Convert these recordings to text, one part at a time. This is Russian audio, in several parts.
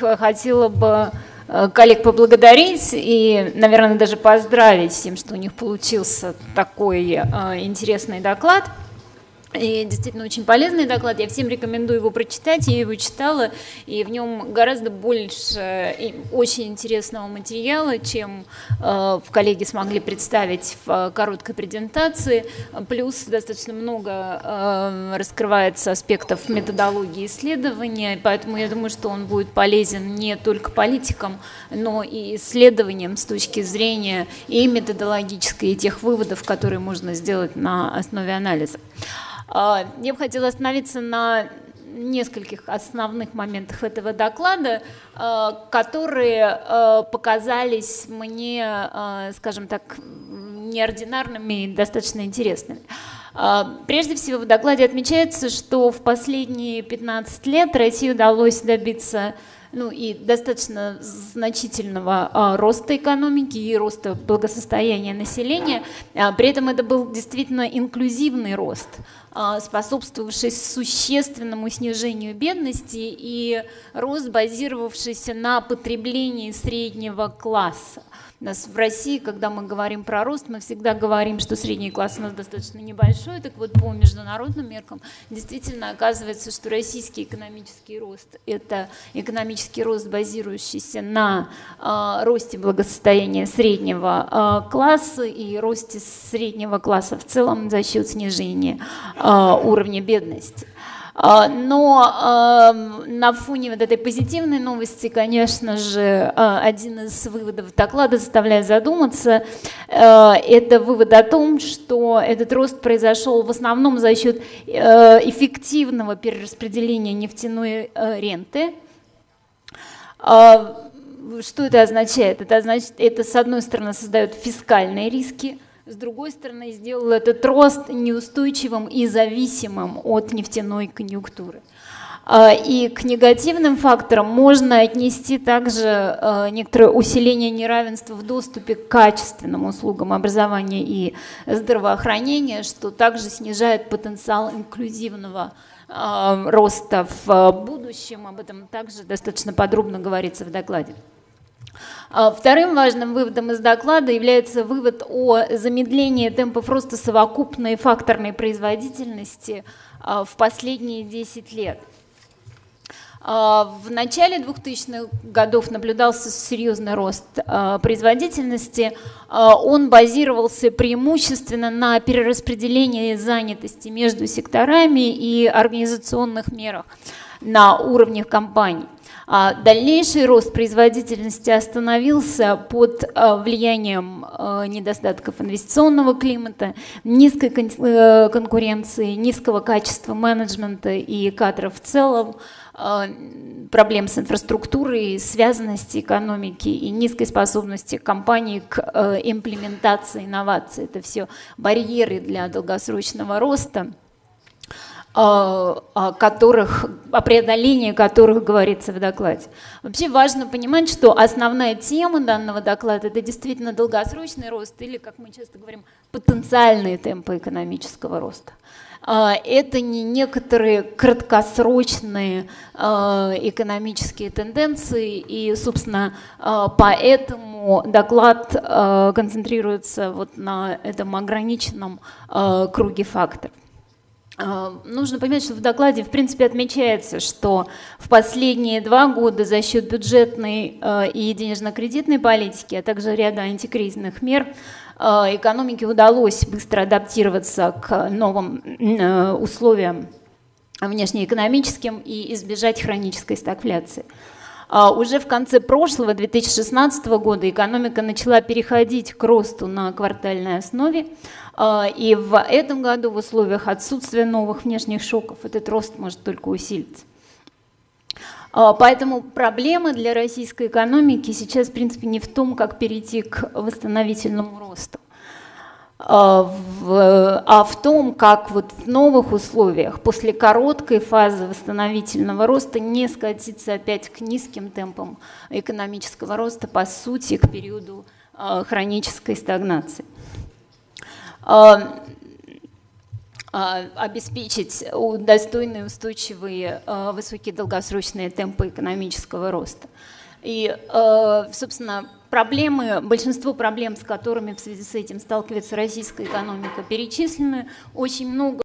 хотела бы э, коллег поблагодарить и, наверное, даже поздравить с тем, что у них получился такой э, интересный доклад. И действительно очень полезный доклад. Я всем рекомендую его прочитать. Я его читала, и в нем гораздо больше очень интересного материала, чем э, коллеги смогли представить в короткой презентации. Плюс достаточно много э, раскрывается аспектов методологии исследования, поэтому я думаю, что он будет полезен не только политикам, но и исследованиям с точки зрения и методологической, и тех выводов, которые можно сделать на основе анализа. А, я бы хотела остановиться на нескольких основных моментах этого доклада, а, которые а, показались мне, скажем так, неординарными и достаточно интересными. Прежде всего, в докладе отмечается, что в последние 15 лет России удалось добиться ну и достаточно значительного а, роста экономики и роста благосостояния населения. А, при этом это был действительно инклюзивный рост, а, способствовавший существенному снижению бедности и рост, базировавшийся на потреблении среднего класса нас в России, когда мы говорим про рост, мы всегда говорим, что средний класс у нас достаточно небольшой, так вот по международным меркам действительно оказывается, что российский экономический рост – это экономический рост, базирующийся на э, росте благосостояния среднего э, класса и росте среднего класса в целом за счет снижения э, уровня бедности. А, но на фоне вот этой позитивной новости, конечно же, а, один из выводов доклада заставляет задуматься. А, это вывод о том, что этот рост произошел в основном за счет эффективного перераспределения нефтяной ренты. Что это означает? Это означает, это с одной стороны создает фискальные риски, с другой стороны, сделал этот рост неустойчивым и зависимым от нефтяной конъюнктуры. А, и к негативным факторам можно отнести также а, некоторое усиление неравенства в доступе к качественным услугам образования и здравоохранения, что также снижает потенциал инклюзивного а, роста в будущем. Об этом также достаточно подробно говорится в докладе. А, вторым важным выводом из доклада является вывод о замедлении темпов роста совокупной факторной производительности а, в последние 10 лет. А, в начале 2000-х годов наблюдался серьезный рост производительности. Он базировался преимущественно на перераспределении занятости между секторами и организационных мерах на уровнях компаний. А дальнейший рост производительности остановился под а, влиянием а, недостатков инвестиционного климата, низкой э, конкуренции, низкого качества менеджмента и кадров в целом, проблем с инфраструктурой, связанности экономики и низкой способности компаний к э, имплементации инноваций. Это все барьеры для долгосрочного роста. О которых, о преодолении которых говорится в докладе. Вообще важно понимать, что основная тема данного доклада – это действительно долгосрочный рост или, как мы часто говорим, потенциальные темпы экономического роста. А, это не некоторые краткосрочные а, экономические тенденции, и, собственно, поэтому доклад концентрируется вот на этом ограниченном круге факторов. А, нужно понимать, что в докладе, в принципе, отмечается, что в последние два года за счет бюджетной а, и денежно-кредитной политики, а также ряда антикризисных мер, а, экономике удалось быстро адаптироваться к новым условиям внешнеэкономическим и избежать хронической стагфляции. Уже в конце прошлого, 2016 года, экономика начала переходить к росту на квартальной основе, а, и в этом году в условиях отсутствия новых внешних шоков этот рост может только усилиться. А, поэтому проблема для российской экономики сейчас, в принципе, не в том, как перейти к восстановительному росту, а в, а в том, как вот в новых условиях после короткой фазы восстановительного роста не скатиться опять к низким темпам экономического роста, по сути, к периоду хронической стагнации. обеспечить достойные, устойчивые, высокие долгосрочные темпы экономического роста. И, собственно, проблемы, большинство проблем, с которыми в связи с этим сталкивается российская экономика, перечислены. Очень много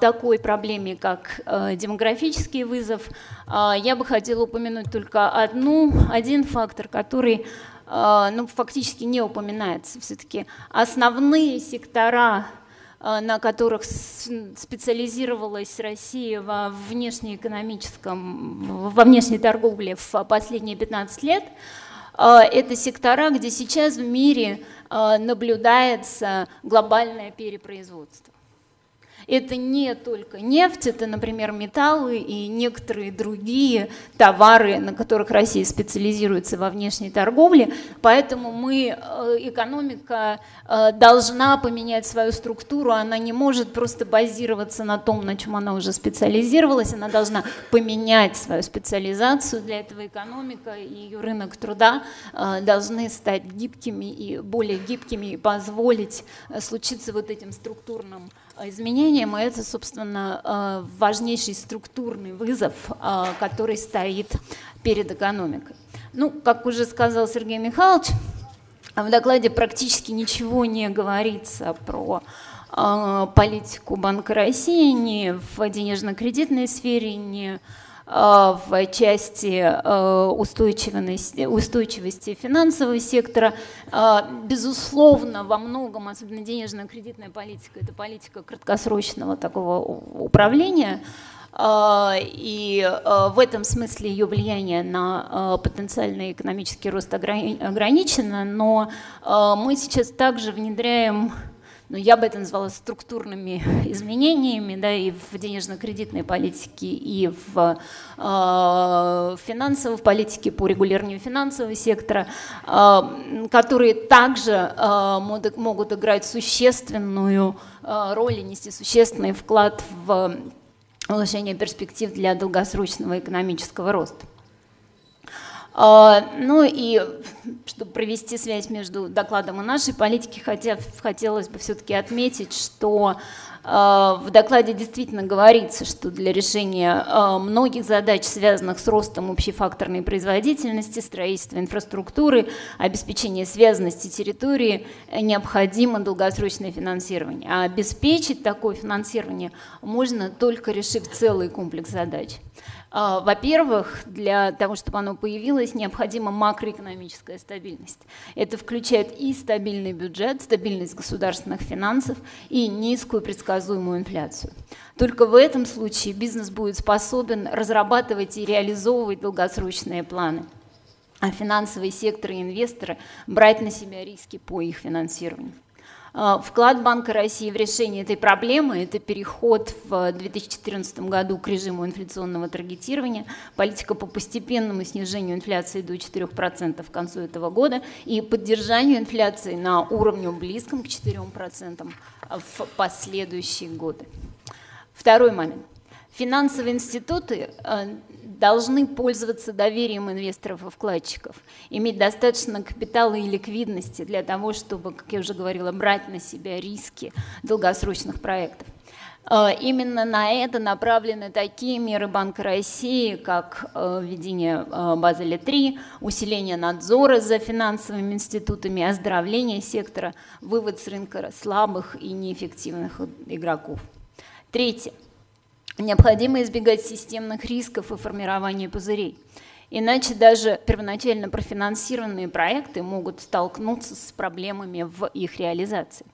такой проблеме, как демографический вызов. Я бы хотела упомянуть только одну, один фактор, который ну, фактически не упоминается. Все-таки основные сектора Э, на которых специализировалась Россия во внешнеэкономическом, во внешней торговле в последние 15 лет, э, это сектора, где сейчас в мире э, наблюдается глобальное перепроизводство. Это не только нефть, это, например, металлы и некоторые другие товары, на которых Россия специализируется во внешней торговле. Поэтому мы, э, экономика э, должна поменять свою структуру, она не может просто базироваться на том, на чем она уже специализировалась, она должна поменять свою специализацию. Для этого экономика и ее рынок труда э, должны стать гибкими и более гибкими и позволить случиться вот этим структурным изменениям, и это, собственно, э, важнейший структурный вызов, э, который стоит перед экономикой. Ну, как уже сказал Сергей Михайлович, в докладе практически ничего не говорится про политику Банка России ни в денежно-кредитной сфере, ни Э, в части э, устойчивости, устойчивости финансового сектора. Э, безусловно, во многом, особенно денежно-кредитная политика, это политика краткосрочного такого управления. И в этом смысле ее влияние на потенциальный экономический рост ограничено, но мы сейчас также внедряем но я бы это назвала структурными изменениями да, и в денежно-кредитной политике, и в э, финансовой политике по регулированию финансового сектора, э, которые также э, могут играть существенную э, роль и нести существенный вклад в улучшение перспектив для долгосрочного экономического роста. А, ну и чтобы провести связь между докладом и нашей политикой, хотя, хотелось бы все-таки отметить, что в докладе действительно говорится, что для решения а, многих задач, связанных с ростом общефакторной производительности, строительства инфраструктуры, обеспечения связанности территории, необходимо долгосрочное финансирование. А обеспечить такое финансирование можно только решив целый комплекс задач. Во-первых, для того, чтобы оно появилось, необходима макроэкономическая стабильность. Это включает и стабильный бюджет, стабильность государственных финансов и низкую предсказуемую инфляцию. Только в этом случае бизнес будет способен разрабатывать и реализовывать долгосрочные планы, а финансовый сектор и инвесторы брать на себя риски по их финансированию. А, вклад Банка России в решение этой проблемы – это переход в 2014 году к режиму инфляционного таргетирования, политика по постепенному снижению инфляции до 4% к концу этого года и поддержанию инфляции на уровне близком к 4% в последующие годы. Второй момент. Финансовые институты а, должны пользоваться доверием инвесторов и вкладчиков, иметь достаточно капитала и ликвидности для того, чтобы, как я уже говорила, брать на себя риски долгосрочных проектов. Э, именно на это направлены такие меры Банка России, как э, введение э, Базеля-3, усиление надзора за финансовыми институтами, оздоровление сектора, вывод с рынка слабых и неэффективных игроков. Третье. Необходимо избегать системных рисков и формирования пузырей. Иначе даже первоначально профинансированные проекты могут столкнуться с проблемами в их реализации.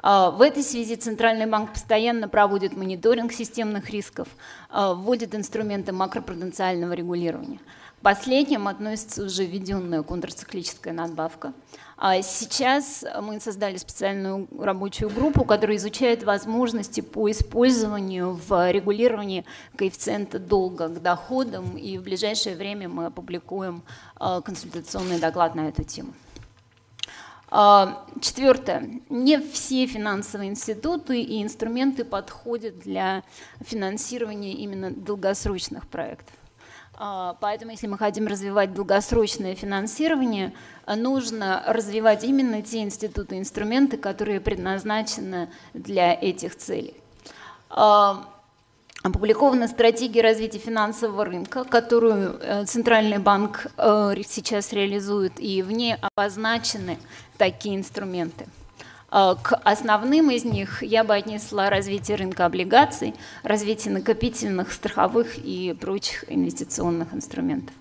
А, в этой связи Центральный банк постоянно проводит мониторинг системных рисков, а, вводит инструменты макропруденциального регулирования. Последним относится уже введенная контрциклическая надбавка – а сейчас мы создали специальную рабочую группу, которая изучает возможности по использованию в регулировании коэффициента долга к доходам, и в ближайшее время мы опубликуем а, консультационный доклад на эту тему. А, четвертое. Не все финансовые институты и инструменты подходят для финансирования именно долгосрочных проектов. А, поэтому, если мы хотим развивать долгосрочное финансирование, нужно развивать именно те институты инструменты, которые предназначены для этих целей. А, опубликована стратегия развития финансового рынка, которую э, Центральный банк э, сейчас реализует, и в ней обозначены такие инструменты – к основным из них я бы отнесла развитие рынка облигаций, развитие накопительных, страховых и прочих инвестиционных инструментов.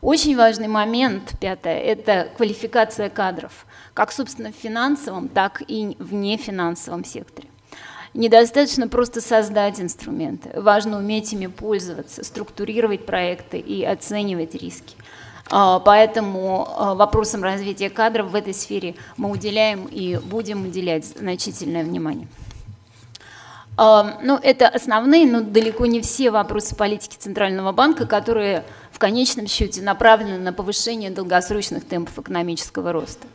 Очень важный момент, пятое, это квалификация кадров, как, собственно, в финансовом, так и в нефинансовом секторе. Недостаточно просто создать инструменты, важно уметь ими пользоваться, структурировать проекты и оценивать риски. А, поэтому а, вопросам развития кадров в этой сфере мы уделяем и будем уделять значительное внимание. А, ну, это основные, но далеко не все вопросы политики Центрального банка, которые в конечном счете направлены на повышение долгосрочных темпов экономического роста.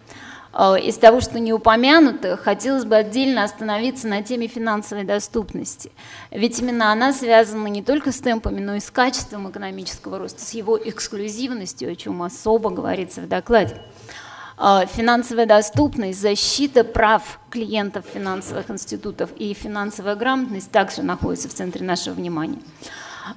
Э, из того, что не упомянуто, хотелось бы отдельно остановиться на теме финансовой доступности. Ведь именно она связана не только с темпами, но и с качеством экономического роста, с его эксклюзивностью, о чем особо говорится в докладе. Э, финансовая доступность, защита прав клиентов финансовых институтов и финансовая грамотность также находятся в центре нашего внимания.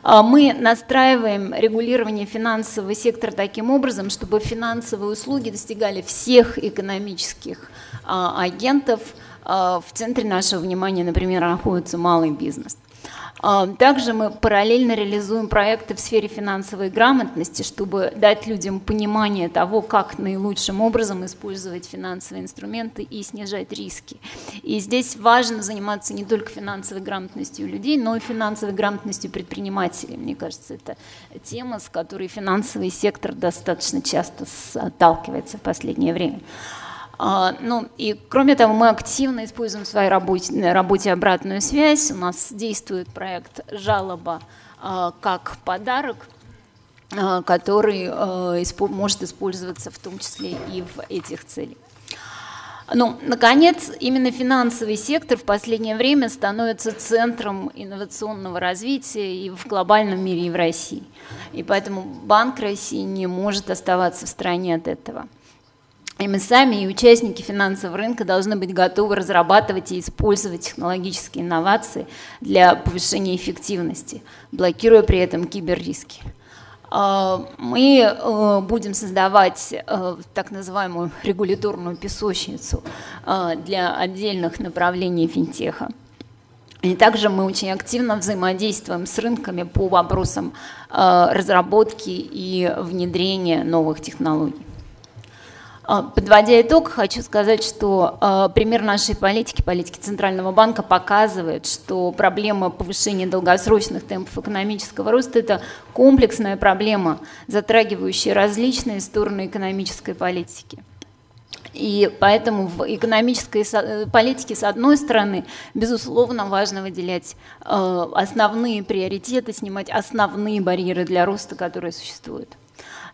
А, мы настраиваем регулирование финансового сектора таким образом, чтобы финансовые услуги достигали всех экономических а, агентов. А, в центре нашего внимания, например, находится малый бизнес. Также мы параллельно реализуем проекты в сфере финансовой грамотности, чтобы дать людям понимание того, как наилучшим образом использовать финансовые инструменты и снижать риски. И здесь важно заниматься не только финансовой грамотностью людей, но и финансовой грамотностью предпринимателей. Мне кажется, это тема, с которой финансовый сектор достаточно часто сталкивается в последнее время. А, ну и кроме того, мы активно используем в своей работе, работе обратную связь. У нас действует проект «Жалоба а, как подарок», а, который может использоваться в том числе и в этих целях. Ну, наконец, именно финансовый сектор в последнее время становится центром инновационного развития и в глобальном мире, и в России. И поэтому Банк России не может оставаться в стороне от этого. И мы сами, и участники финансового рынка должны быть готовы разрабатывать и использовать технологические инновации для повышения эффективности, блокируя при этом киберриски. А, мы э, будем создавать э, так называемую регуляторную песочницу э, для отдельных направлений финтеха. И также мы очень активно взаимодействуем с рынками по вопросам разработки и внедрения новых технологий. А, подводя итог, хочу сказать, что э, пример нашей политики, политики Центрального банка показывает, что проблема повышения долгосрочных темпов экономического роста – это комплексная проблема, затрагивающая различные стороны экономической политики. И поэтому в экономической э, политике, с одной стороны, безусловно, важно выделять э, основные приоритеты, снимать основные барьеры для роста, которые существуют.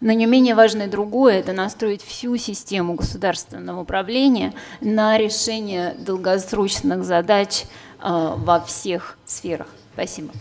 Но не менее важно и другое – это настроить всю систему государственного управления на решение долгосрочных задач э, во всех сферах. Спасибо.